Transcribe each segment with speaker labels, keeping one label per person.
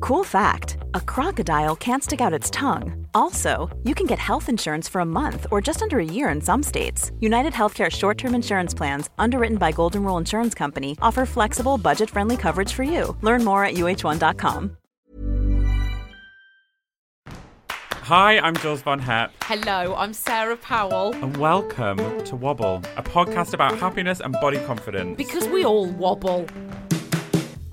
Speaker 1: Cool fact a crocodile can't stick out its tongue. Also, you can get health insurance for a month or just under a year in some states. United Healthcare short term insurance plans, underwritten by Golden Rule Insurance Company, offer flexible, budget friendly coverage for you. Learn more at uh1.com.
Speaker 2: Hi, I'm Jules Von Hep,
Speaker 3: Hello, I'm Sarah Powell.
Speaker 2: and welcome to Wobble, a podcast about happiness and body confidence.
Speaker 3: Because we all wobble.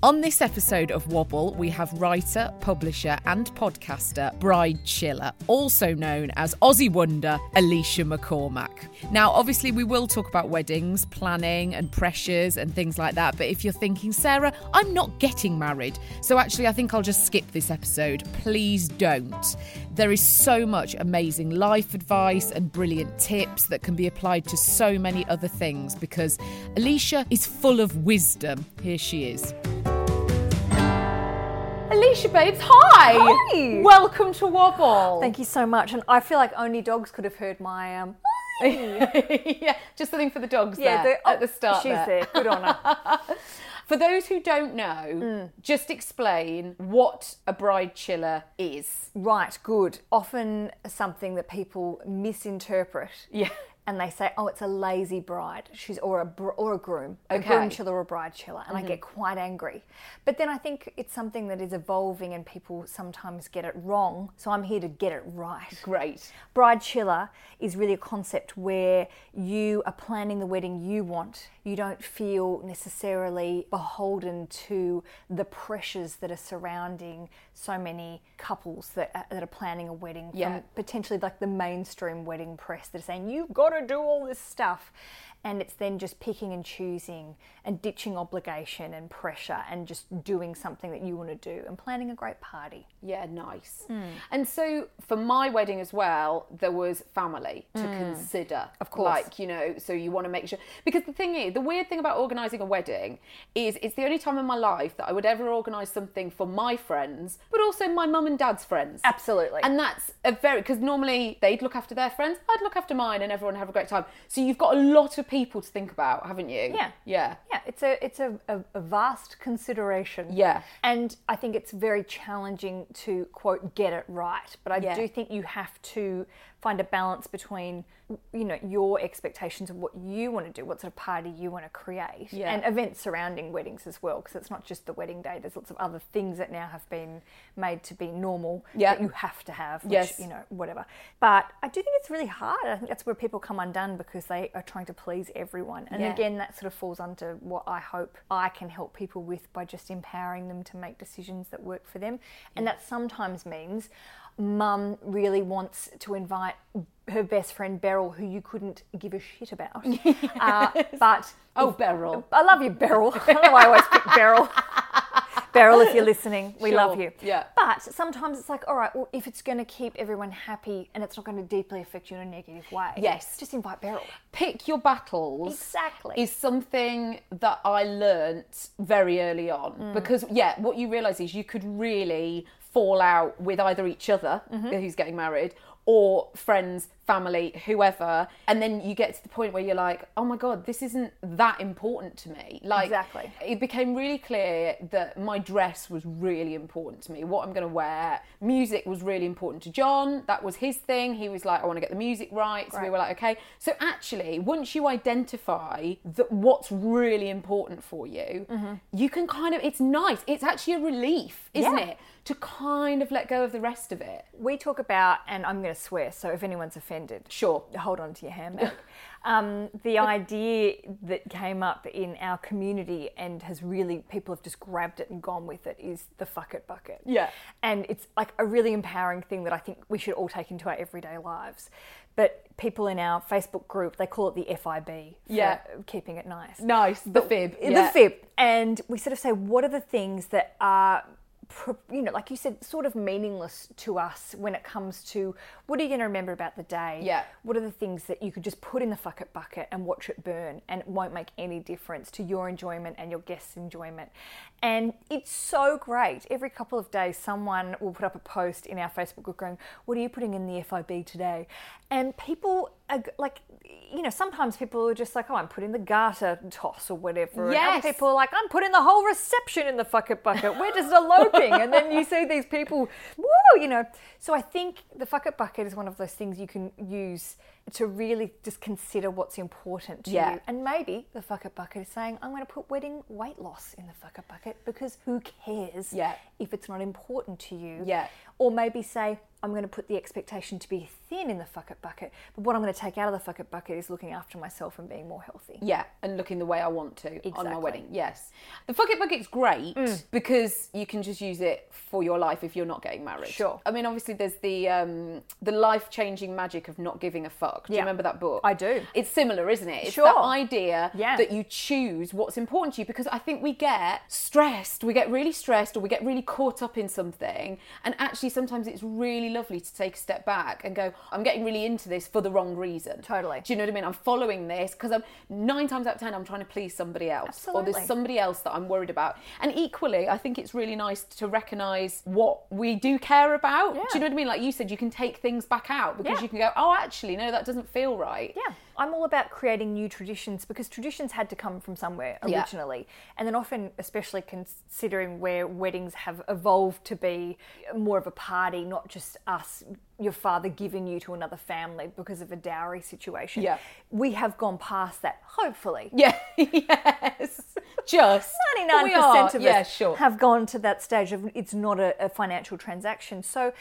Speaker 3: On this episode of Wobble, we have writer, publisher, and podcaster Bridechilla, also known as Aussie Wonder Aleisha McCormack. Now, obviously, we will talk about weddings, planning, and pressures and things like that. But if you're thinking, Sarah, I'm not getting married, so actually, I think I'll just skip this episode. Please don't. There is so much amazing life advice and brilliant tips that can be applied to so many other things because Alicia is full of wisdom. Here she is. Aleisha, babes, hi!
Speaker 4: Hi.
Speaker 3: Welcome to Wobble.
Speaker 4: Thank you so much. And I feel like only dogs could have heard my um.
Speaker 3: yeah, just something for the dogs
Speaker 4: Yeah,
Speaker 3: there
Speaker 4: the-
Speaker 3: at the start.
Speaker 4: She's
Speaker 3: there.
Speaker 4: there. Good on her.
Speaker 3: For those who don't know,
Speaker 4: Mm.
Speaker 3: just explain what a Bridechilla is.
Speaker 4: right. Good. Often something that people misinterpret.
Speaker 3: Yeah.
Speaker 4: And they say, "Oh, it's a lazy bride." She's or a br- or a groom, a
Speaker 3: Okay. Mm-hmm.
Speaker 4: Groomchilla or a Bridechilla, and I get quite angry. But then I think it's something that is evolving, and people sometimes get it wrong. So I'm here to get it right.
Speaker 3: Great.
Speaker 4: Bridechilla is really a concept where you are planning the wedding you want. You don't feel necessarily beholden to the pressures that are surrounding so many couples that are, that are planning a wedding
Speaker 3: Yeah.
Speaker 4: from potentially like the mainstream wedding press that are saying you've got to do all this stuff. And it's then just picking and choosing and ditching obligation and pressure and just doing something that you want to do and planning a great party.
Speaker 3: Yeah, nice.
Speaker 4: Hmm.
Speaker 3: And so for my wedding as well, there was family to consider. Of
Speaker 4: course.
Speaker 3: Like, you know, so you want to make sure. Because the thing is, the weird thing about organising a wedding is it's the only time in my life that I would ever organise something for my friends, but also my mum and dad's friends.
Speaker 4: Absolutely.
Speaker 3: And that's a very, because normally they'd look after their friends, I'd look after mine, and everyone have a great time. So you've got a lot of people to think about, haven't you?
Speaker 4: Yeah.
Speaker 3: Yeah.
Speaker 4: Yeah, it's a it's a, a, a vast consideration.
Speaker 3: Yeah.
Speaker 4: And I think it's very challenging to quote get it right. But I
Speaker 3: Yeah.
Speaker 4: do think you have to find a balance between you know your expectations of what you want to do, what sort of party you want to create,
Speaker 3: Yeah.
Speaker 4: and events surrounding weddings as well. Because it's not just the wedding day. There's lots of other things that now have been made to be normal
Speaker 3: Yeah.
Speaker 4: that you have to have. Which,
Speaker 3: Yes.
Speaker 4: You know, whatever. But I do think it's really hard. I think that's where people come undone because they are trying to please everyone. And
Speaker 3: Yeah.
Speaker 4: again, that sort of falls under what I hope I can help people with by just empowering them to make decisions that work for them. And that sometimes means mum really wants to invite her best friend Beryl, who you couldn't give a shit about. uh, but
Speaker 3: Oh, Beryl.
Speaker 4: I love you, Beryl. I don't know why I always pick Beryl. Beryl, if you're listening, we
Speaker 3: Sure,
Speaker 4: love you.
Speaker 3: yeah.
Speaker 4: But sometimes it's like, all right, well, if it's going to keep everyone happy and it's not going to deeply affect you in a negative way,
Speaker 3: Yes.
Speaker 4: just invite Beryl.
Speaker 3: pick your battles
Speaker 4: Exactly.
Speaker 3: is something that I learnt very early on
Speaker 4: Mm.
Speaker 3: because yeah what you realize is you could really fall out with either each other
Speaker 4: Mm-hmm.
Speaker 3: who's getting married or friends, family, whoever, and then you get to the point where you're like, oh my god, this isn't that important to me. Like
Speaker 4: Exactly.
Speaker 3: it became really clear that my dress was really important to me. What I'm going to wear, music was really important to John. That was his thing. He was like, I want to get the music right. So we were like, okay. So actually, once you identify that what's really important for you, mm-hmm. you can kind of. It's nice. It's actually a relief, isn't
Speaker 4: Yeah.
Speaker 3: it, to kind of let go of the rest of it.
Speaker 4: We talk about, and I'm going to swear, so if anyone's offended,
Speaker 3: Sure.
Speaker 4: hold on to your handbag. um, the idea that came up in our community and has really, people have just grabbed it and gone with it is the fuck it bucket.
Speaker 3: Yeah.
Speaker 4: And it's like a really empowering thing that I think we should all take into our everyday lives. But people in our Facebook group, they call it the FIB.
Speaker 3: Yeah.
Speaker 4: Keeping it nice.
Speaker 3: Nice. The fib.
Speaker 4: The
Speaker 3: yeah.
Speaker 4: fib. And we sort of say, what are the things that are, you know, like you said, sort of meaningless to us when it comes to what are you going to remember about the day?
Speaker 3: Yeah.
Speaker 4: What are the things that you could just put in the fuck it bucket and watch it burn and it won't make any difference to your enjoyment and your guests' enjoyment? And it's so great. Every couple of days, someone will put up a post in our Facebook group going, What are you putting in the FIB today? And people g- like, you know, sometimes people are just like, Oh, I'm putting the garter toss or whatever. And
Speaker 3: Yes.
Speaker 4: other people are like, I'm putting the whole reception in the fuck it bucket. We're just eloping. and then you see these people, whoa, you know. So I think the fuck it bucket is one of those things you can use to really just consider what's important to
Speaker 3: Yeah.
Speaker 4: you. And maybe the fuck it bucket is saying, I'm going to put wedding weight loss in the fuck it bucket because who cares
Speaker 3: Yeah.
Speaker 4: if it's not important to you?
Speaker 3: Yeah.
Speaker 4: Or maybe say, I'm going to put the expectation to be thin in the fuck it bucket, but what I'm going to take out of the fuck it bucket is looking after myself and being more healthy.
Speaker 3: Yeah, and looking the way I want to on my
Speaker 4: Mm.
Speaker 3: wedding. Yes. The fuck it bucket's great because you can just use it for your life if you're not getting married.
Speaker 4: Sure.
Speaker 3: I mean, obviously, there's the um, the life changing magic of not giving a fuck. Do you remember that book?
Speaker 4: I do.
Speaker 3: It's similar, isn't it? It's
Speaker 4: Sure.
Speaker 3: that idea
Speaker 4: Yeah.
Speaker 3: that you choose what's important to you because I think we get stressed. We get really stressed or we get really caught up in something. And actually, sometimes it's really lovely to take a step back and go, I'm getting really into this for the wrong reason.
Speaker 4: Totally.
Speaker 3: Do you know what I mean? I'm following this because I'm nine times out of ten I'm trying to please somebody else, or there's somebody else that I'm worried about. And equally, I think it's really nice to recognise what we do care about. Do you know what I mean? Like you said, you can take things back out because
Speaker 4: Yeah.
Speaker 3: you can go, oh, actually, no, that doesn't feel right.
Speaker 4: Yeah, I'm all about creating new traditions because traditions had to come from somewhere
Speaker 3: Yeah.
Speaker 4: originally. And then often, especially considering where weddings have evolved to be more of a party, not just us, your father giving you to another family because of a dowry situation.
Speaker 3: Yeah.
Speaker 4: We have gone past that, hopefully.
Speaker 3: Yeah. yes. Just
Speaker 4: 99%
Speaker 3: We are.
Speaker 4: of
Speaker 3: yeah,
Speaker 4: us
Speaker 3: sure.
Speaker 4: have gone to that stage of it's not a, a financial transaction. So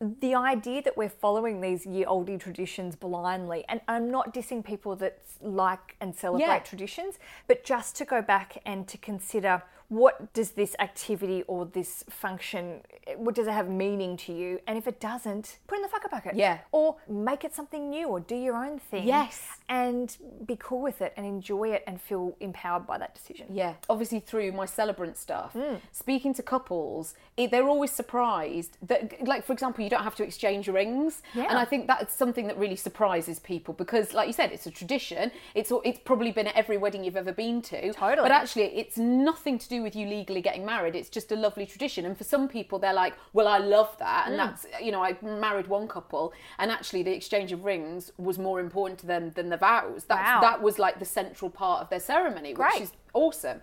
Speaker 4: the idea that we're following these year oldie traditions blindly, and I'm not dissing people that like and celebrate
Speaker 3: Yeah.
Speaker 4: traditions, but just to go back and to consider what does this activity or this function, what does it have meaning to you? And if it doesn't, put it in the fuck it bucket.
Speaker 3: Yeah.
Speaker 4: Or make it something new or do your own thing.
Speaker 3: Yes.
Speaker 4: And be cool with it and enjoy it and feel empowered by that decision.
Speaker 3: Yeah, obviously through my celebrant stuff,
Speaker 4: Hmm.
Speaker 3: speaking to couples, they're always surprised that, like for example, you don't have to exchange rings,
Speaker 4: Yeah.
Speaker 3: and I think that's something that really surprises people because, like you said, it's a tradition. It's it's probably been at every wedding you've ever been to.
Speaker 4: Totally.
Speaker 3: But actually, it's nothing to do with you legally getting married. It's just a lovely tradition, and for some people, they're like, "Well, I love that," and mm. that's you know, I married one couple, and actually, the exchange of rings was more important to them than the vows. That's,
Speaker 4: Wow.
Speaker 3: That was like the central part of their ceremony,
Speaker 4: Great.
Speaker 3: which is awesome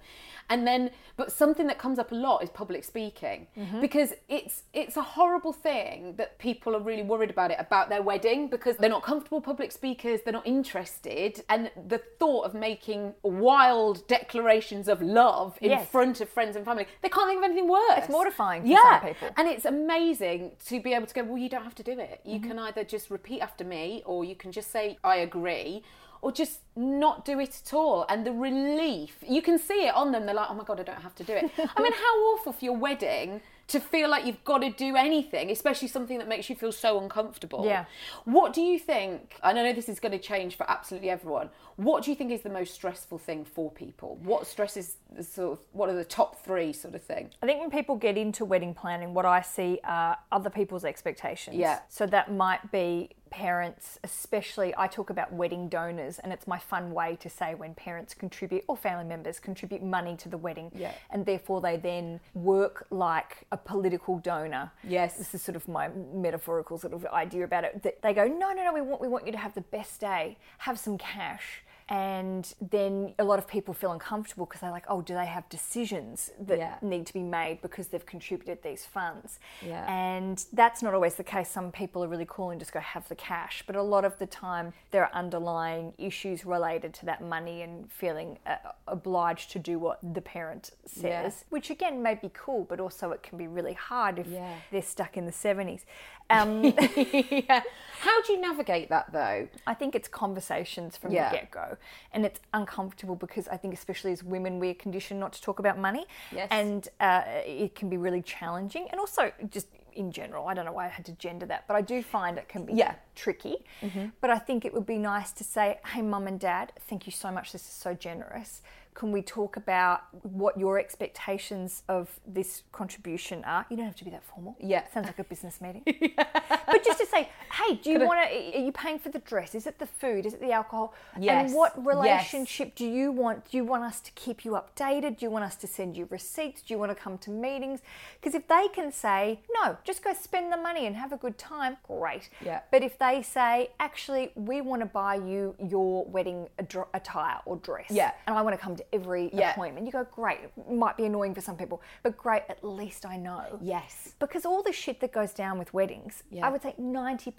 Speaker 3: and then but something that comes up a lot is public speaking
Speaker 4: Mm-hmm.
Speaker 3: because it's it's a horrible thing that people are really worried about it about their wedding because they're not comfortable public speakers they're not interested and the thought of making wild declarations of love in
Speaker 4: Yes.
Speaker 3: front of friends and family they can't think of anything worse
Speaker 4: It's mortifying for
Speaker 3: yeah
Speaker 4: some people.
Speaker 3: and it's amazing to be able to go well you don't have to do it you
Speaker 4: Mm-hmm.
Speaker 3: can either just repeat after me or you can just say i agree or just not do it at all and the relief you can see it on them they're like oh my god i don't have to do it i mean how awful for your wedding to feel like you've got to do anything especially something that makes you feel so uncomfortable
Speaker 4: Yeah.
Speaker 3: what do you think and i know this is going to change for absolutely everyone what do you think is the most stressful thing for people what stresses the sort of what are the top three sort of thing
Speaker 4: I think when people get into wedding planning, what I see are other people's expectations.
Speaker 3: Yeah.
Speaker 4: So that might be parents, especially, I talk about wedding donors, and it's my fun way to say when parents contribute or family members contribute money to the wedding.
Speaker 3: Yeah.
Speaker 4: And therefore they then work like a political donor.
Speaker 3: Yes.
Speaker 4: This is sort of my metaphorical sort of idea about it. That they go, no, no, no, we want, we want you to have the best day, have some cash. And then a lot of people feel uncomfortable because they're like, oh, do they have decisions that
Speaker 3: Yeah.
Speaker 4: need to be made because they've contributed these funds?
Speaker 3: Yeah.
Speaker 4: And that's not always the case. Some people are really cool and just go have the cash. But a lot of the time, there are underlying issues related to that money and feeling uh, obliged to do what the parent says,
Speaker 3: Yeah.
Speaker 4: which again may be cool, but also it can be really hard if they're stuck in the 70s. Um,
Speaker 3: yeah. How do you navigate that though?
Speaker 4: I think it's conversations from
Speaker 3: Yeah.
Speaker 4: the get go. And it's uncomfortable because I think, especially as women, we're conditioned not to talk about money.
Speaker 3: Yes.
Speaker 4: And uh, it can be really challenging. And also, just in general, I don't know why I had to gender that, but I do find it can be
Speaker 3: Yeah.
Speaker 4: tricky. Mm-hmm. But I think it would be nice to say, hey, mum and dad, thank you so much. This is so generous. Can we talk about what your expectations of this contribution are? You don't have to be that formal.
Speaker 3: Yeah.
Speaker 4: Sounds like a business meeting. but just to say, hey, do you want to? Are you paying for the dress? Is it the food? Is it the alcohol?
Speaker 3: Yes.
Speaker 4: And what
Speaker 3: Yes.
Speaker 4: relationship do you want? Do you want us to keep you updated? Do you want us to send you receipts? Do you want to come to meetings? Because if they can say no, just go spend the money and have a good time, great.
Speaker 3: Yeah.
Speaker 4: But if they say, actually, we want to buy you your wedding attire or dress,
Speaker 3: Yeah.
Speaker 4: and I want to come to every
Speaker 3: Yeah.
Speaker 4: appointment, you go, great. It Might be annoying for some people, but great. At least I know.
Speaker 3: Yes.
Speaker 4: Because all the shit that goes down with weddings,
Speaker 3: Yeah.
Speaker 4: I would say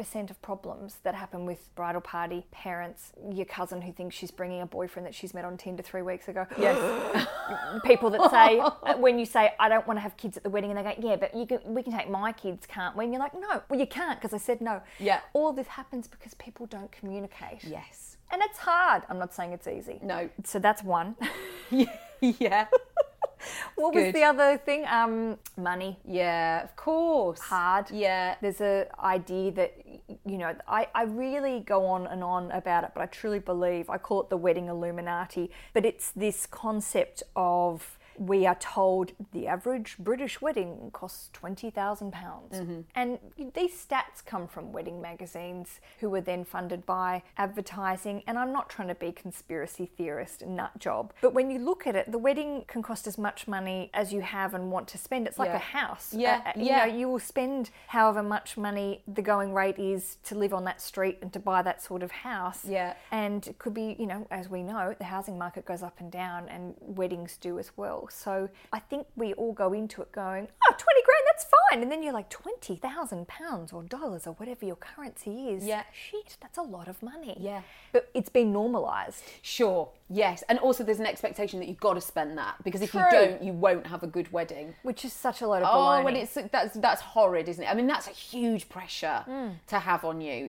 Speaker 4: 90% of problems that happen with bridal party, parents, your cousin who thinks she's bringing a boyfriend that she's met on Tinder three weeks ago.
Speaker 3: Yes.
Speaker 4: People that say, when you say, I don't want to have kids at the wedding, and they go, yeah, but you can, we can take my kids, can't we? And you're like, no, well, you can't because I said no.
Speaker 3: Yeah.
Speaker 4: All this happens because people don't communicate.
Speaker 3: yes.
Speaker 4: And it's hard. I'm not saying it's easy.
Speaker 3: No.
Speaker 4: So that's one.
Speaker 3: yeah.
Speaker 4: What was the other thing? Um, money.
Speaker 3: Yeah, of course.
Speaker 4: hard.
Speaker 3: Yeah.
Speaker 4: There's a idea that you know, I, I really go on and on about it, but I truly believe I call it the wedding Illuminati, but it's this concept of we are told the average British wedding costs twenty thousand pounds, and these stats come from wedding magazines, who were then funded by advertising. And I'm not trying to be conspiracy theorist nut job, but when you look at it, the wedding can cost as much money as you have and want to spend. It's like
Speaker 3: Yeah.
Speaker 4: a house.
Speaker 3: Yeah,
Speaker 4: Uh, uh, you
Speaker 3: yeah.
Speaker 4: know, you will spend however much money the going rate is to live on that street and to buy that sort of house.
Speaker 3: Yeah.
Speaker 4: And it could be, you know, as we know, the housing market goes up and down and weddings do as well. So I think we all go into it going, oh, 20 grand, that's fine. And then you're like, 20,000 pounds or dollars or whatever your currency is.
Speaker 3: Yeah.
Speaker 4: Shit, that's a lot of money.
Speaker 3: Yeah.
Speaker 4: But it's been normalised.
Speaker 3: Sure. Yes. And also, there's an expectation that you've got to spend that because if
Speaker 4: True.
Speaker 3: you don't, you won't have a good wedding.
Speaker 4: Which is such a lot of
Speaker 3: Oh,
Speaker 4: baloney.
Speaker 3: when it's that's that's horrid, isn't it? I mean, that's a huge pressure mm. to have on you.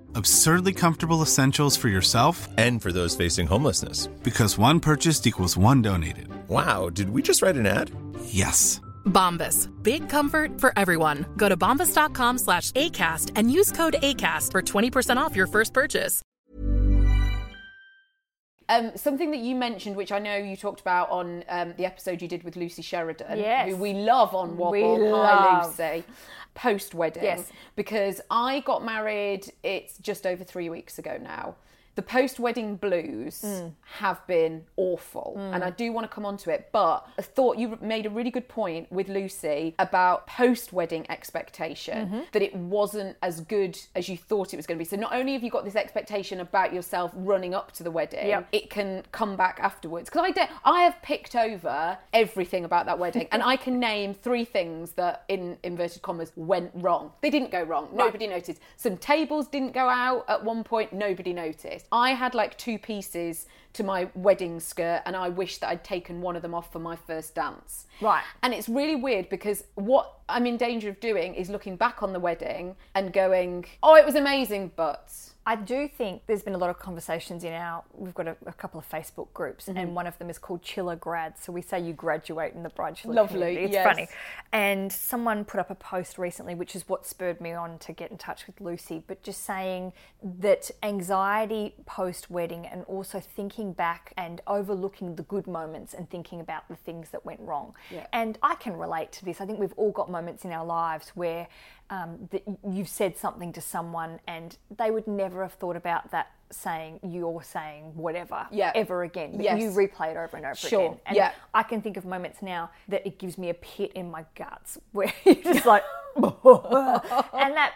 Speaker 5: Absurdly comfortable essentials for yourself
Speaker 6: And for those facing homelessness.
Speaker 5: because one purchased equals one donated.
Speaker 6: Wow, did we just write an ad?
Speaker 5: Yes.
Speaker 7: Bombas. Big comfort for everyone. Go to bombas.com slash ACAST and use code ACAST for 20% off your first purchase.
Speaker 3: Um, something that you mentioned, which I know you talked about on um, the episode you did with Lucy Sheridan,
Speaker 4: Yes.
Speaker 3: who we love on Wobble.
Speaker 4: We
Speaker 3: Hi. Lucy. Post wedding,
Speaker 4: Yes.
Speaker 3: because I got married. It's just over three weeks ago now. The post wedding blues
Speaker 4: Mm.
Speaker 3: have been awful, and I do want to come on to it. But I thought you made a really good point with Lucy about post wedding expectation
Speaker 4: Mm-hmm.
Speaker 3: that it wasn't as good as you thought it was going to be. So not only have you got this expectation about yourself running up to the wedding,
Speaker 4: Yep.
Speaker 3: it can come back afterwards. Because I, don't- I have picked over everything about that wedding, and I can name three things that, in inverted commas, went wrong. They didn't go wrong. Nobody noticed. Some tables didn't go out at one point. Nobody noticed. I had like two pieces to my wedding skirt, and I wish that I'd taken one of them off for my first dance.
Speaker 4: Right.
Speaker 3: And it's really weird because what I'm in danger of doing is looking back on the wedding and going, "Oh, it was amazing," but
Speaker 4: I do think there's been a lot of conversations in our. We've got a, a couple of Facebook groups,
Speaker 3: Mm-hmm.
Speaker 4: and one of them is called Chilla Grad. So we say you graduate in the Bridechilla
Speaker 3: Lovely,
Speaker 4: community. It's
Speaker 3: yes.
Speaker 4: funny. And someone put up a post recently, which is what spurred me on to get in touch with Lucy. But just saying that anxiety post wedding, and also thinking back and overlooking the good moments and thinking about the things that went wrong.
Speaker 3: Yeah.
Speaker 4: And I can relate to this. I think we've all got moments in our lives where um, that you've said something to someone and they would never have thought about that saying you're saying whatever
Speaker 3: Yeah.
Speaker 4: ever again. But
Speaker 3: Yes.
Speaker 4: you replay it over and over
Speaker 3: Sure.
Speaker 4: again. And
Speaker 3: Yeah.
Speaker 4: I can think of moments now that it gives me a pit in my guts where you're just like, and that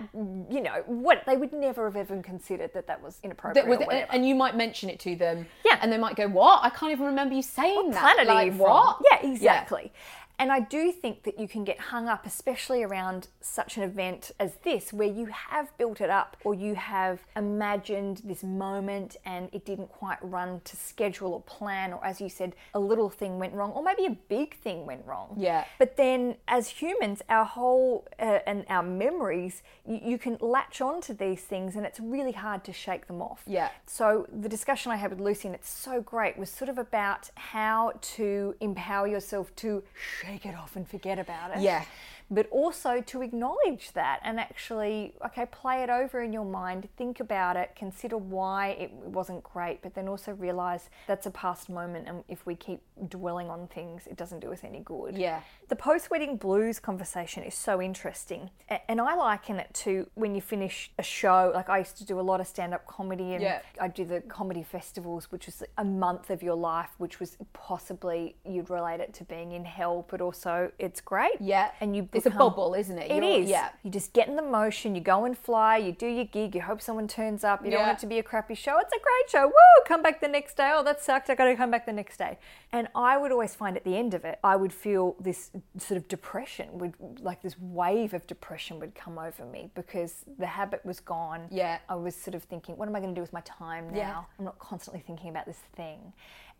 Speaker 4: you know what they would never have even considered that that was inappropriate.
Speaker 3: that was,
Speaker 4: or whatever.
Speaker 3: and you might mention it to them,
Speaker 4: Yeah.
Speaker 3: and they might go, "What? I can't even remember you saying that."
Speaker 4: planet
Speaker 3: like what?
Speaker 4: Yeah, exactly. And I do think that you can get hung up, especially around such an event as this, where you have built it up or you have imagined this moment and it didn't quite run to schedule or plan, or as you said, a little thing went wrong, or maybe a big thing went wrong.
Speaker 3: Yeah.
Speaker 4: But then, as humans, our whole uh, and our memories, you, you can latch on to these things, and it's really hard to shake them off.
Speaker 3: Yeah.
Speaker 4: So the discussion I had with Lucy, and it's so great, was sort of about how to empower yourself to shake it off and forget about it.
Speaker 3: Yeah.
Speaker 4: But also to acknowledge that and actually, okay, play it over in your mind, think about it, consider why it wasn't great, but then also realize that's a past moment. And if we keep dwelling on things, it doesn't do us any good.
Speaker 3: Yeah.
Speaker 4: The post wedding blues conversation is so interesting. And I liken it to when you finish a show. Like I used to do a lot of stand up comedy and
Speaker 3: Yeah.
Speaker 4: I do the comedy festivals, which was a month of your life, which was possibly you'd relate it to being in hell, but also it's great.
Speaker 3: Yeah.
Speaker 4: And you
Speaker 3: It's a bubble, isn't it?
Speaker 4: It
Speaker 3: You're-
Speaker 4: is.
Speaker 3: yeah.
Speaker 4: You just get in the motion, you go and fly, you do your gig, you hope someone turns up, you don't want it to be a crappy show. It's a great show. Woo! Come back the next day. Oh, that sucked. I got to come back the next day. And I would always find at the end of it, I would feel this sort of depression, would like this wave of depression would come over me because the habit was gone.
Speaker 3: Yeah.
Speaker 4: I was sort of thinking, what am I going to do with my time now?
Speaker 3: Yeah.
Speaker 4: I'm not constantly thinking about this thing.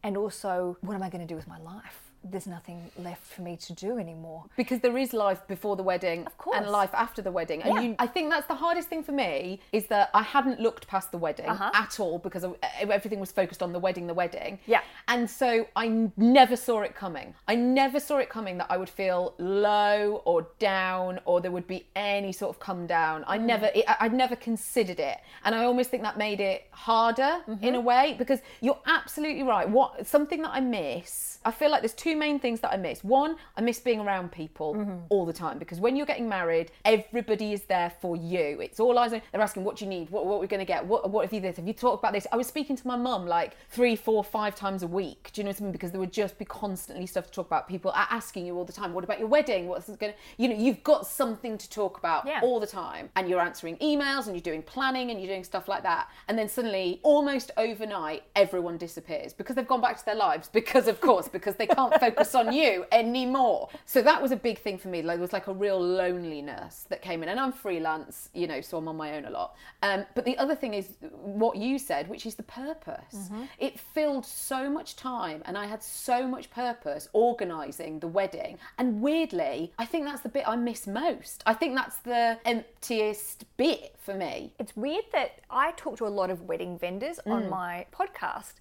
Speaker 4: And also, what am I going to do with my life? There's nothing left for me to do anymore.
Speaker 3: because there is life before the wedding
Speaker 4: course.
Speaker 3: and life after the wedding and
Speaker 4: Yeah.
Speaker 3: you, i think that's the hardest thing for me is that i hadn't looked past the wedding
Speaker 4: Uh-huh.
Speaker 3: at all because of, everything was focused on the wedding the wedding
Speaker 4: Yeah.
Speaker 3: and so I never saw it coming i never saw it coming that i would feel low or down or there would be any sort of come down i
Speaker 4: Mm.
Speaker 3: never it, i'd never considered it and i almost think that made it harder
Speaker 4: Mm-hmm.
Speaker 3: in a way because you're absolutely right what something that i miss i feel like there's two main things that i miss. One i miss being around people
Speaker 4: Mm-hmm.
Speaker 3: all the time because when you're getting married everybody is there for you. It's all eyes on they're asking what do you need? What, what we're going to get? What, what have you this? Have you talked about this? I was speaking to my mum like three four five times a week. Do you know what i mean? Because there would just be constantly stuff to talk about. People a- asking you all the time what about your wedding? What's going to you know you've got something to talk about
Speaker 4: Yeah.
Speaker 3: all the time and you're answering emails and you're doing planning and you're doing stuff like that. And then suddenly almost overnight everyone disappears because they've gone back to their lives because of course because they can't focus on you anymore. So that was a big thing for me. Like, there was like a real loneliness that came in. And i'm freelance you know so i'm on my own a lot. Um, but the other thing is what you said which is the purpose. It filled so much time and i had so much purpose organizing the wedding. And weirdly i think that's the bit i miss most. I think that's the emptiest bit for me.
Speaker 4: It's weird that I talk to a lot of wedding vendors
Speaker 3: Mm.
Speaker 4: on my podcast.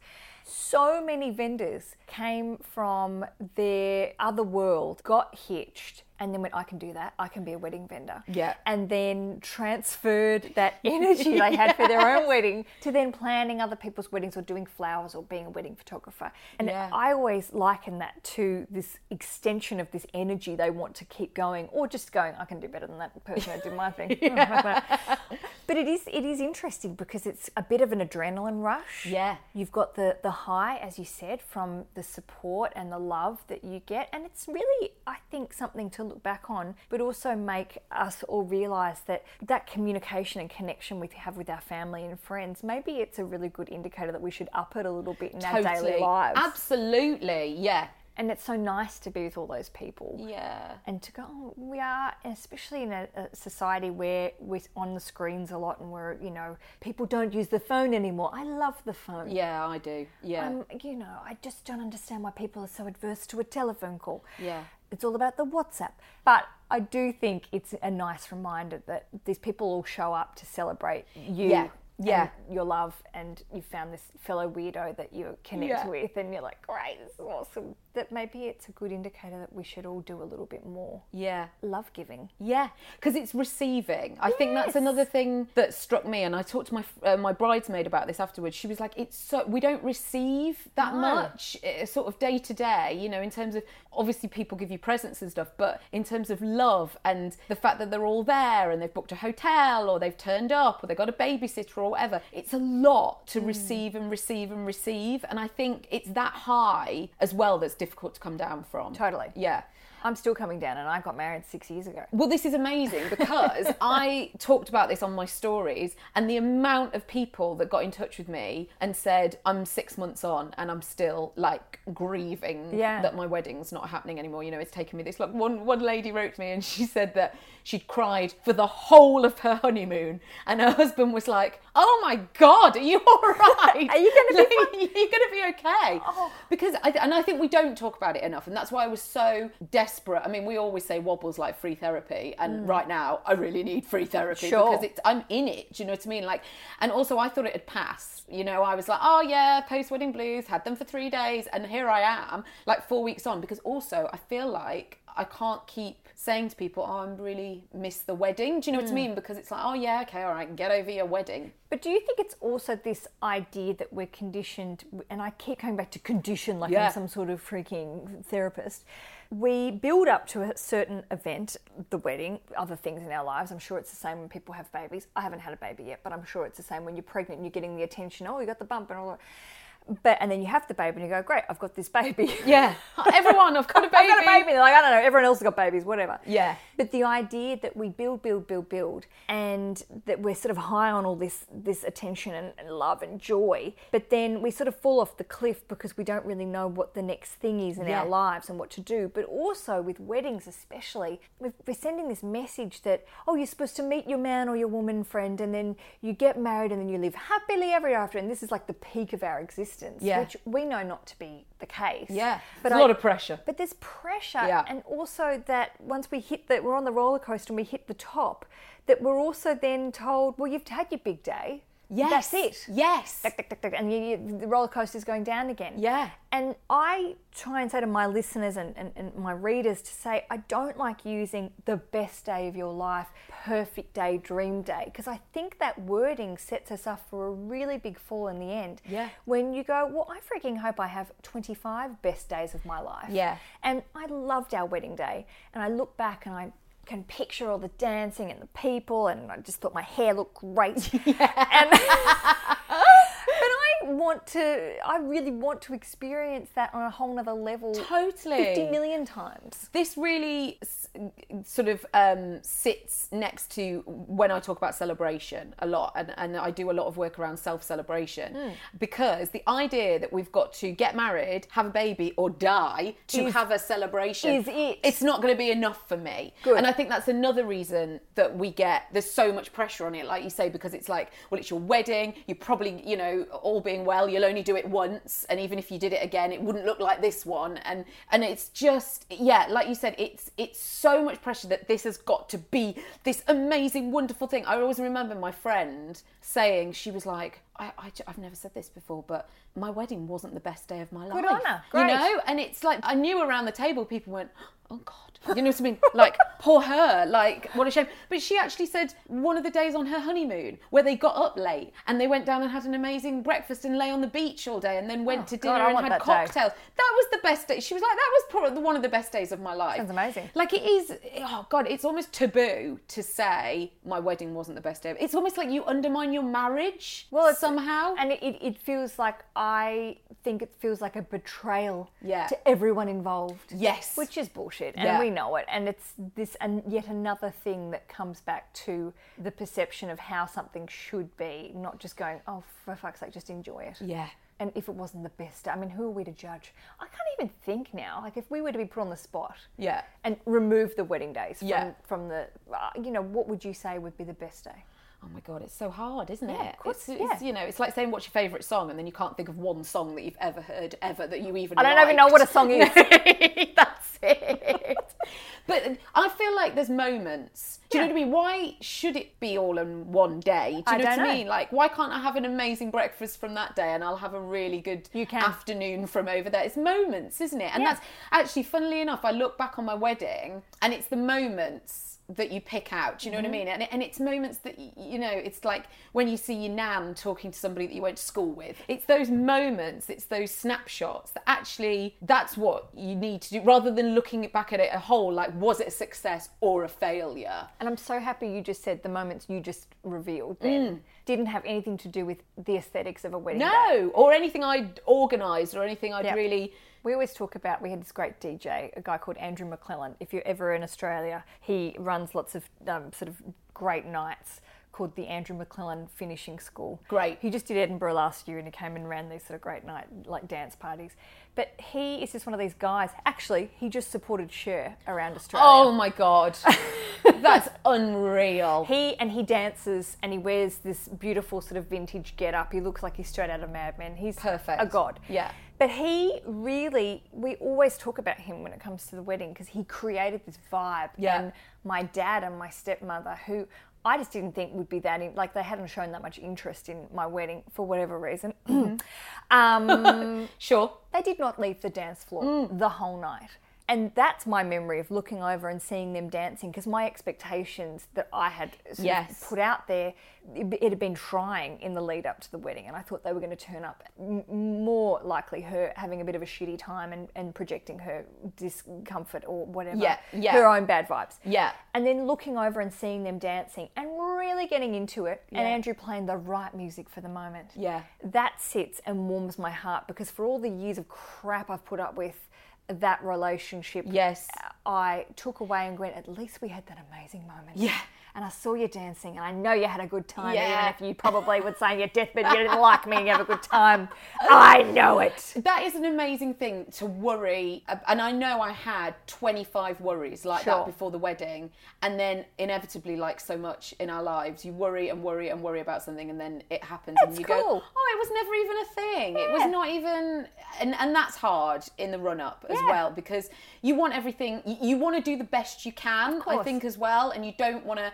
Speaker 4: So many vendors came from their other world, got hitched, and then went, I can do that. I can be a wedding vendor.
Speaker 3: Yeah.
Speaker 4: And then transferred that energy they had for their own wedding to then planning other people's weddings or doing flowers or being a wedding photographer. And
Speaker 3: Yeah.
Speaker 4: I always liken that to this extension of this energy they want to keep going or just going, I can do better than that person that did my thing. but it is it is interesting because it's a bit of an adrenaline rush.
Speaker 3: Yeah.
Speaker 4: You've got the the high, as you said, from the support and the love that you get, and it's really, I think, something to look back on, but also make us all realise that that communication and connection we have with our family and friends, maybe it's a really good indicator that we should up it a little bit in our daily lives.
Speaker 3: Absolutely, yeah.
Speaker 4: And it's so nice to be with all those people.
Speaker 3: Yeah.
Speaker 4: And to go, oh, we are, especially in a, a society where we're on the screens a lot and we're, you know, people don't use the phone anymore. I love the phone.
Speaker 3: Yeah, I do. Yeah.
Speaker 4: Um, you know, I just don't understand why people are so adverse to a telephone call.
Speaker 3: Yeah.
Speaker 4: It's all about the WhatsApp. But I do think it's a nice reminder that these people all show up to celebrate you.
Speaker 3: Yeah. Yeah.
Speaker 4: your love, and you found this fellow weirdo that you connect
Speaker 3: Yeah.
Speaker 4: with, and you're like, great, this is awesome. That maybe it's a good indicator that we should all do a little bit more
Speaker 3: yeah.
Speaker 4: love giving.
Speaker 3: Yeah, because it's receiving. I think that's another thing that struck me, and I talked to my uh, my bridesmaid about this afterwards. She was like, "It's so we don't receive that
Speaker 4: No.
Speaker 3: much, uh, sort of day to day. You know, in terms of obviously people give you presents and stuff, but in terms of love and the fact that they're all there and they've booked a hotel or they've turned up or they've got a babysitter or whatever, it's a lot to hmm. receive and receive and receive. And I think it's that high as well that's difficult to come down from.
Speaker 4: Totally.
Speaker 3: Yeah.
Speaker 4: I'm still coming down, and I got married six years ago.
Speaker 3: Well, this is amazing because I talked about this on my stories, and the amount of people that got in touch with me and said, I'm six months on and I'm still like grieving
Speaker 4: Yeah.
Speaker 3: that my wedding's not happening anymore. You know, it's taken me this long. One, one lady wrote to me and she said that she'd cried for the whole of her honeymoon, and her husband was like, Oh my God, are you all right?
Speaker 4: Are you gonna be
Speaker 3: Like, You're going to be okay. Oh. Because, I, and I think we don't talk about it enough, and that's why I was so desperate. I mean, we always say wobble's like free therapy, and mm. right now I really need free therapy
Speaker 4: Sure.
Speaker 3: because it's I'm in it. Do you know what I mean? Like, and also I thought it had passed. You know, I was like, oh yeah, post wedding blues, had them for three days, and here I am, like four weeks on. Because also I feel like I can't keep saying to people, oh, I'm really miss the wedding. Do you know what I mm. mean? Because it's like, oh yeah, okay, all right, get over your wedding.
Speaker 4: But do you think it's also this idea that we're conditioned, and I keep coming back to condition like
Speaker 3: Yeah.
Speaker 4: I'm some sort of freaking therapist. We build up to a certain event, the wedding, other things in our lives. I'm sure it's the same when people have babies. I haven't had a baby yet, but I'm sure it's the same when you're pregnant and you're getting the attention. Oh, you got the bump and all that. But and then you have the baby and you go, great, I've got this baby.
Speaker 3: Yeah, everyone, I've got a baby.
Speaker 4: I've got a baby. They're like, I don't know, everyone else has got babies, whatever.
Speaker 3: Yeah.
Speaker 4: But the idea that we build, build, build, build, and that we're sort of high on all this this attention and, and love and joy, but then we sort of fall off the cliff because we don't really know what the next thing is in
Speaker 3: Yeah.
Speaker 4: our lives and what to do. But also with weddings, especially, we've- we're sending this message that oh, you're supposed to meet your man or your woman friend, and then you get married, and then you live happily ever after, and this is like the peak of our existence,
Speaker 3: Yeah.
Speaker 4: which we know not to be the case.
Speaker 3: Yeah,
Speaker 4: but
Speaker 3: There's a
Speaker 4: I-
Speaker 3: lot of pressure.
Speaker 4: but there's pressure,
Speaker 3: Yeah.
Speaker 4: and also that once we hit that, we're on the roller coaster and we hit the top, that we're also then told, well, you've had your big day.
Speaker 3: Yes,
Speaker 4: That's it.
Speaker 3: Yes,
Speaker 4: and you, you, the roller coaster is going down again.
Speaker 3: Yeah.
Speaker 4: And I try and say to my listeners and, and, and my readers to say, I don't like using the best day of your life, perfect day, dream day, because I think that wording sets us up for a really big fall in the end.
Speaker 3: Yeah.
Speaker 4: When you go, well, I freaking hope I have 25 best days of my life.
Speaker 3: Yeah.
Speaker 4: And I loved our wedding day. And I look back and I can picture all the dancing and the people, and I just thought my hair looked great. And, but I want to, I really want to experience that on a whole nother level.
Speaker 3: Totally.
Speaker 4: 50 million times.
Speaker 3: this really s- sort of um, sits next to when I talk about celebration a lot, and, and I do a lot of work around self celebration
Speaker 4: Hmm.
Speaker 3: because the idea that we've got to get married, have a baby, or die to
Speaker 4: Is-
Speaker 3: have a celebration
Speaker 4: is it.
Speaker 3: It's not going to be enough for me.
Speaker 4: Good.
Speaker 3: And I think that's another reason that we get there's so much pressure on it, like you say, because it's like, well, it's your wedding. You probably, you know, all being well, you'll only do it once, and even if you did it again, it wouldn't look like this one. And and it's just, yeah, like you said, it's it's so much pressure that this has got to be this amazing, wonderful thing. I always remember my friend saying she was like, I, I have never said this before, but my wedding wasn't the best day of my life.
Speaker 4: Good on her.
Speaker 3: You know, and it's like I knew around the table people went, oh God. You know what I mean? Like, poor her. Like, what a shame. But she actually said one of the days on her honeymoon where they got up late and they went down and had an amazing breakfast and lay on the beach all day and then went
Speaker 4: Oh,
Speaker 3: to dinner
Speaker 4: I
Speaker 3: and had
Speaker 4: that day.
Speaker 3: cocktails. That was the best day. She was like, that was probably one of the best days of my life.
Speaker 4: Sounds amazing.
Speaker 3: Like, it is, oh God, it's almost taboo to say my wedding wasn't the best day. It's almost like you undermine your marriage
Speaker 4: Well,
Speaker 3: somehow.
Speaker 4: and it, it, it feels like I think it feels like a betrayal
Speaker 3: Yeah.
Speaker 4: to everyone involved.
Speaker 3: Yes.
Speaker 4: which is bullshit, and
Speaker 3: Yeah.
Speaker 4: we know it. And it's this, and yet another thing that comes back to the perception of how something should be, not just going, oh, for fuck's sake, just enjoy it.
Speaker 3: yeah.
Speaker 4: And if it wasn't the best, I mean, who are we to judge? I can't even think now. Like, if we were to be put on the spot,
Speaker 3: Yeah.
Speaker 4: and remove the wedding days from,
Speaker 3: Yeah.
Speaker 4: from the, uh, you know, what would you say would be the best day?
Speaker 3: Oh my god, it's so hard, isn't
Speaker 4: Yeah,
Speaker 3: it?
Speaker 4: of course,
Speaker 3: it's,
Speaker 4: yeah.
Speaker 3: it's, you know, it's like saying what's your favourite song, and then you can't think of one song that you've ever heard ever that you even.
Speaker 4: I don't even know what a song is.
Speaker 3: But I feel like there's moments. Do you know what I mean? Why should it be all in one day? Do you
Speaker 4: I
Speaker 3: know what I mean? Like, why can't I have an amazing breakfast from that day and I'll have a really good afternoon from over there? It's moments, isn't it? And
Speaker 4: Yeah.
Speaker 3: that's actually, funnily enough, I look back on my wedding and it's the moments that you pick out. Do you know
Speaker 4: Mm-hmm.
Speaker 3: what I mean? And, and it's moments that, you know, it's like when you see your nan talking to somebody that you went to school with. It's those moments, it's those snapshots that actually, that's what you need to do rather than looking back at it a whole, like, was it a success or a failure?
Speaker 4: And I'm so happy you just said the moments you just revealed then didn't have anything to do with the aesthetics of a wedding day.
Speaker 3: No, or anything I'd organised or anything I'd
Speaker 4: Yeah.
Speaker 3: really.
Speaker 4: We always talk about, we had this great DJ, a guy called Andrew McClellan. If you're ever in Australia, he runs lots of um, sort of great nights called the Andrew McClellan Finishing School.
Speaker 3: Great.
Speaker 4: He just did Edinburgh last year and he came and ran these sort of great night, like dance parties. But he is just one of these guys. Actually, he just supported Cher around Australia.
Speaker 3: Oh my god, that's unreal.
Speaker 4: He and he dances and he wears this beautiful sort of vintage get up. He looks like he's straight out of Mad Men. He's
Speaker 3: Perfect.
Speaker 4: a god.
Speaker 3: Yeah.
Speaker 4: But he really, we always talk about him when it comes to the wedding because he created this vibe.
Speaker 3: Yeah.
Speaker 4: And my dad and my stepmother, who I just didn't think would be that, in, like they hadn't shown that much interest in my wedding for whatever reason. um,
Speaker 3: Sure.
Speaker 4: they did not leave the dance floor the whole night. And that's my memory of looking over and seeing them dancing because my expectations that I had sort of
Speaker 3: Yes.
Speaker 4: put out there, it, it had been trying in the lead up to the wedding. And I thought they were going to turn up more likely her having a bit of a shitty time and, and projecting her discomfort or whatever.
Speaker 3: Yeah, yeah.
Speaker 4: Her own bad vibes.
Speaker 3: Yeah.
Speaker 4: And then looking over and seeing them dancing and really getting into it and Andrew playing the right music for the moment
Speaker 3: Yeah.
Speaker 4: that sits and warms my heart because for all the years of crap I've put up with that relationship,
Speaker 3: Yes.
Speaker 4: I took away and went, at least we had that amazing moment.
Speaker 3: Yeah.
Speaker 4: And I saw you dancing, and I know you had a good time,
Speaker 3: Yeah.
Speaker 4: even if you probably would say on your deathbed you didn't like me and you have a good time. I know it.
Speaker 3: That is an amazing thing to worry, and I know I had 25 worries like
Speaker 4: Sure.
Speaker 3: that before the wedding, and then inevitably, like so much in our lives, you worry and worry and worry about something, and then it happens, and you
Speaker 4: cool.
Speaker 3: go, "Oh, it was never even a thing. It was not even," and and that's hard in the run up as
Speaker 4: Yeah.
Speaker 3: well because you want everything, you, you want to do the best you can, I think as well, and you don't want to.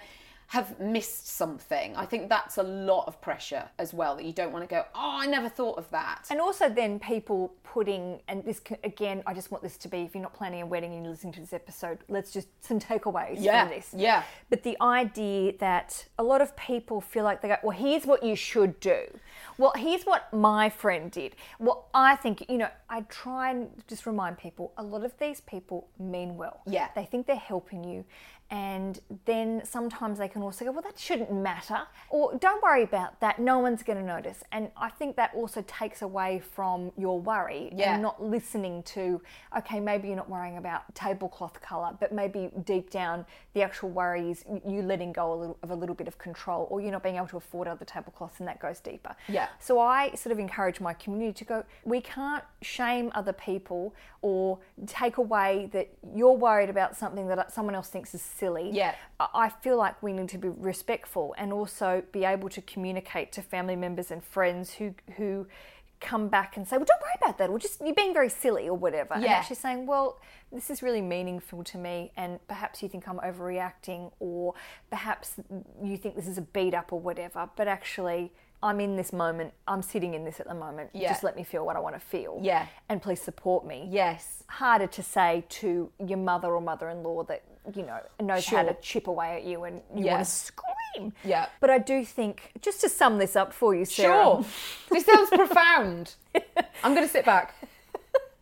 Speaker 3: Have missed something. I think that's a lot of pressure as well. That you don't want to go. Oh, I never thought of that.
Speaker 4: And also, then people putting, and this again, I just want this to be if you're not planning a wedding and you're listening to this episode, let's just some takeaways
Speaker 3: Yeah,
Speaker 4: from this.
Speaker 3: yeah.
Speaker 4: But the idea that a lot of people feel like they go, well, here's what you should do. Well, here's what my friend did. Well, I think, you know, I try and just remind people a lot of these people mean well.
Speaker 3: Yeah.
Speaker 4: They think they're helping you. And then sometimes they can also go, well, that shouldn't matter. Or don't worry about that. No one's going to notice. And I think that also takes away from your worry
Speaker 3: Yeah.
Speaker 4: and not listening to, okay, maybe you're not worrying about tablecloth colour, but maybe deep down the actual worry is you letting go a little, of a little bit of control or you're not being able to afford other tablecloths and that goes deeper.
Speaker 3: Yeah.
Speaker 4: So I sort of encourage my community to go, we can't shame other people or take away that you're worried about something that someone else thinks is silly.
Speaker 3: Yeah.
Speaker 4: I feel like we need to be respectful and also be able to communicate to family members and friends who who come back and say, "Well, don't worry about that," or just you're being very silly or whatever. And
Speaker 3: Yeah.
Speaker 4: actually saying, "Well, this is really meaningful to me, and perhaps you think I'm overreacting, or perhaps you think this is a beat up or whatever, but actually." I'm in this moment. I'm sitting in this at the moment.
Speaker 3: Yeah.
Speaker 4: Just let me feel what I want to feel.
Speaker 3: Yeah.
Speaker 4: And please support me.
Speaker 3: Yes.
Speaker 4: Harder to say to your mother or mother-in-law that you know knows how to chip away at you and you
Speaker 3: Yeah.
Speaker 4: want to scream.
Speaker 3: Yeah.
Speaker 4: But I do think, just to sum this up for you, Sarah.
Speaker 3: Sure. this sounds profound. I'm going to sit back.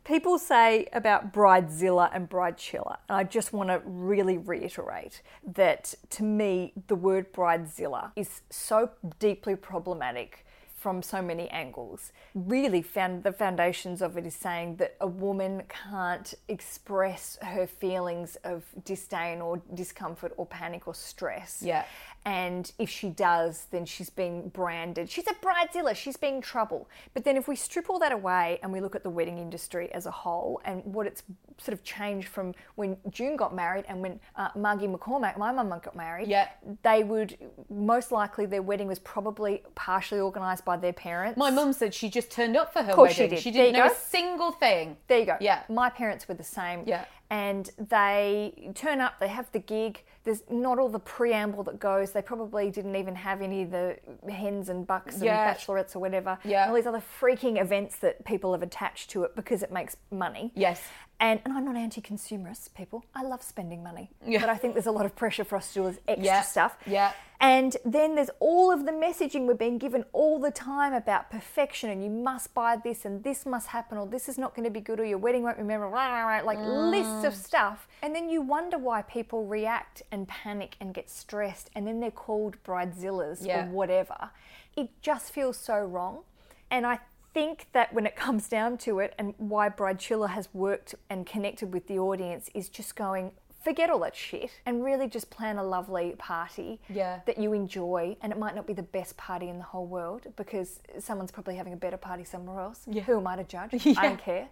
Speaker 4: People say about Bridezilla and Bridechilla, and I just want to really reiterate that to me, the word Bridezilla is so deeply problematic from so many angles. Really, found the foundations of it is saying that a woman can't express her feelings of disdain or discomfort or panic or stress.
Speaker 3: Yeah.
Speaker 4: And if she does, then she's being branded. She's a bridezilla. She's being trouble. But then if we strip all that away and we look at the wedding industry as a whole and what it's sort of changed from when June got married and when uh, Margie McCormack, my mum, got married,
Speaker 3: Yeah.
Speaker 4: they would most likely their wedding was probably partially organised by their parents.
Speaker 3: My mum said she just turned up for her
Speaker 4: course she
Speaker 3: wedding.
Speaker 4: did.
Speaker 3: She
Speaker 4: There
Speaker 3: didn't
Speaker 4: you
Speaker 3: know
Speaker 4: go.
Speaker 3: a single thing.
Speaker 4: There you go.
Speaker 3: Yeah.
Speaker 4: My parents were the same.
Speaker 3: Yeah.
Speaker 4: And they turn up, they have the gig. There's not all the preamble that goes. They probably didn't even have any of the hens and bucks and
Speaker 3: Yeah.
Speaker 4: bachelorettes or whatever.
Speaker 3: Yeah.
Speaker 4: All these other freaking events that people have attached to it because it makes money.
Speaker 3: Yes.
Speaker 4: And, and I'm not anti consumerist, people. I love spending money.
Speaker 3: Yeah.
Speaker 4: But I think there's a lot of pressure for us to do this extra
Speaker 3: Yeah.
Speaker 4: stuff.
Speaker 3: Yeah.
Speaker 4: And then there's all of the messaging we're being given all the time about perfection and you must buy this and this must happen or this is not going to be good or your wedding won't remember, like mm. lists of stuff. And then you wonder why people react and panic and get stressed and then they're called bridezillas
Speaker 3: Yeah.
Speaker 4: or whatever. It just feels so wrong. And I think that when it comes down to it and why Bridechilla has worked and connected with the audience is just going, forget all that shit and really just plan a lovely party
Speaker 3: Yeah.
Speaker 4: that you enjoy. And it might not be the best party in the whole world because someone's probably having a better party somewhere else. Who am I to judge? I don't care.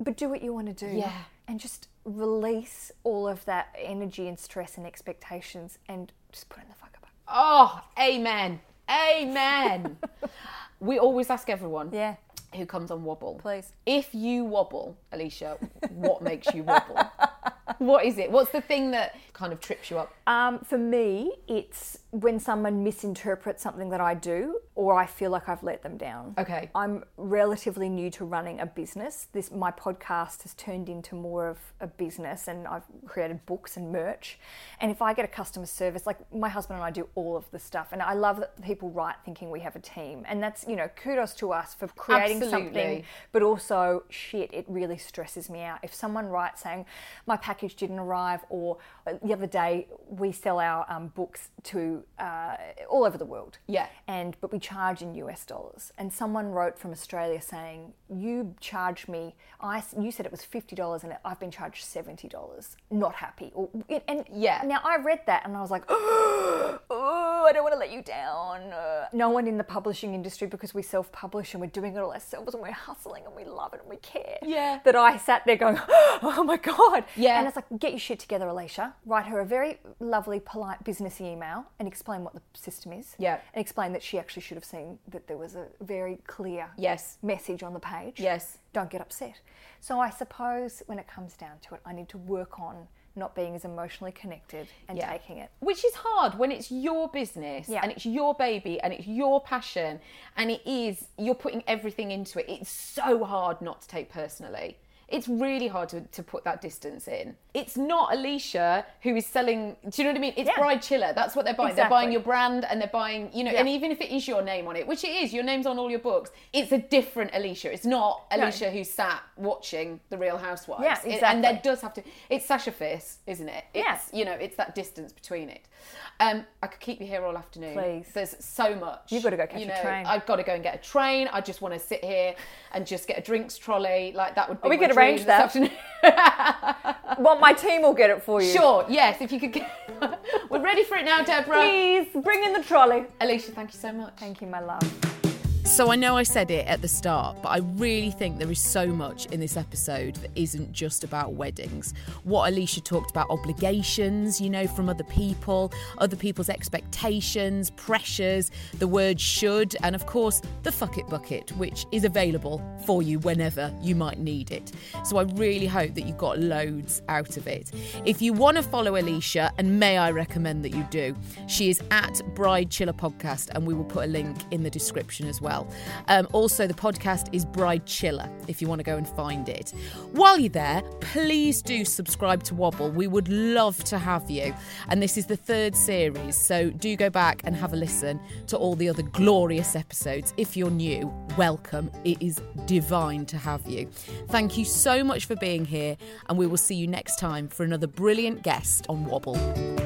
Speaker 4: But do what you want to do.
Speaker 3: Yeah.
Speaker 4: And just release all of that energy and stress and expectations and just put it in the fuck it bucket.
Speaker 3: Oh, amen. Amen. we always ask everyone
Speaker 4: Yeah.
Speaker 3: who comes on Wobble.
Speaker 4: Please.
Speaker 3: If you wobble, Aleisha, what makes you wobble? what is it? What's the thing that kind of trips you up?
Speaker 4: Um, for me, it's when someone misinterprets something that I do or I feel like I've let them down.
Speaker 3: Okay.
Speaker 4: I'm relatively new to running a business. This my podcast has turned into more of a business and I've created books and merch. And if I get a customer service, like my husband and I do all of the stuff and I love that people write thinking we have a team. And that's, you know, kudos to us for creating
Speaker 3: Absolutely.
Speaker 4: something but also shit it really stresses me out if someone writes saying my package didn't arrive or the other day we sell our um, books to uh, all over the world
Speaker 3: Yeah.
Speaker 4: and but we charge in us dollars and someone wrote from australia saying you charged me I you said it was $50 and i've been charged $70 not happy or, and
Speaker 3: Yeah.
Speaker 4: now i read that and i was like oh i don't want to let you down Uh, no one in the publishing industry because we self-publish and we're doing it all ourselves and we're hustling and we love it and we care
Speaker 3: Yeah.
Speaker 4: that i sat there going oh my god
Speaker 3: Yeah.
Speaker 4: and it's like get your shit together aleisha write her a very lovely polite businessy email and explain what the system is
Speaker 3: Yeah.
Speaker 4: and explain that she actually should have seen that there was a very clear
Speaker 3: Yes.
Speaker 4: message on the page.
Speaker 3: Yes.
Speaker 4: Don't get upset. So I suppose when it comes down to it, I need to work on not being as emotionally connected and
Speaker 3: Yeah.
Speaker 4: taking it.
Speaker 3: Which is hard when it's your business
Speaker 4: Yeah.
Speaker 3: and it's your baby and it's your passion and it is, you're putting everything into it. It's so hard not to take personally. It's really hard to, to put that distance in. It's not Aleisha who is selling, do you know what I mean? It's
Speaker 4: Yeah.
Speaker 3: Bridechilla. That's what they're buying. They're buying your brand and they're buying, you know,
Speaker 4: Yeah.
Speaker 3: and even if it is your name on it, which it is, your name's on all your books, it's a different Aleisha. It's not Aleisha who sat watching The Real Housewives.
Speaker 4: Yeah,
Speaker 3: It- and there does have to, it's Sasha Fierce, isn't it? It's,
Speaker 4: Yeah.
Speaker 3: you know, it's that distance between it. Um, I could keep you here all afternoon.
Speaker 4: Please.
Speaker 3: There's so much.
Speaker 4: You've got to go catch
Speaker 3: you
Speaker 4: a train.
Speaker 3: I've got to go and get a train. I just want to sit here and just get a drinks trolley. Like that would be.
Speaker 4: Oh, we could arrange that.
Speaker 3: this afternoon.
Speaker 4: Well, my team will get it for you.
Speaker 3: sure. Yes. If you could. Get... We're ready for it now, Deborah.
Speaker 4: Please bring in the trolley.
Speaker 3: Aleisha, thank you so much.
Speaker 4: Thank you, my love.
Speaker 3: So I know I said it at the start, but I really think there is so much in this episode that isn't just about weddings. What Aleisha talked about obligations, you know, from other people, other people's expectations, pressures, the word should, and of course, the fuck it bucket, which is available for you whenever you might need it. So I really hope that you got loads out of it. If you want to follow Aleisha, and may I recommend that you do, she is at Bridechilla Podcast, and we will put a link in the description as Um, also, the podcast is Bridechilla if you want to go and find it. While you're there, please do subscribe to Wobble. We would love to have you. And this is the third series, so do go back and have a listen to all the other glorious episodes. If you're new, welcome. It is divine to have you. Thank you so much for being here, and we will see you next time for another brilliant guest on Wobble.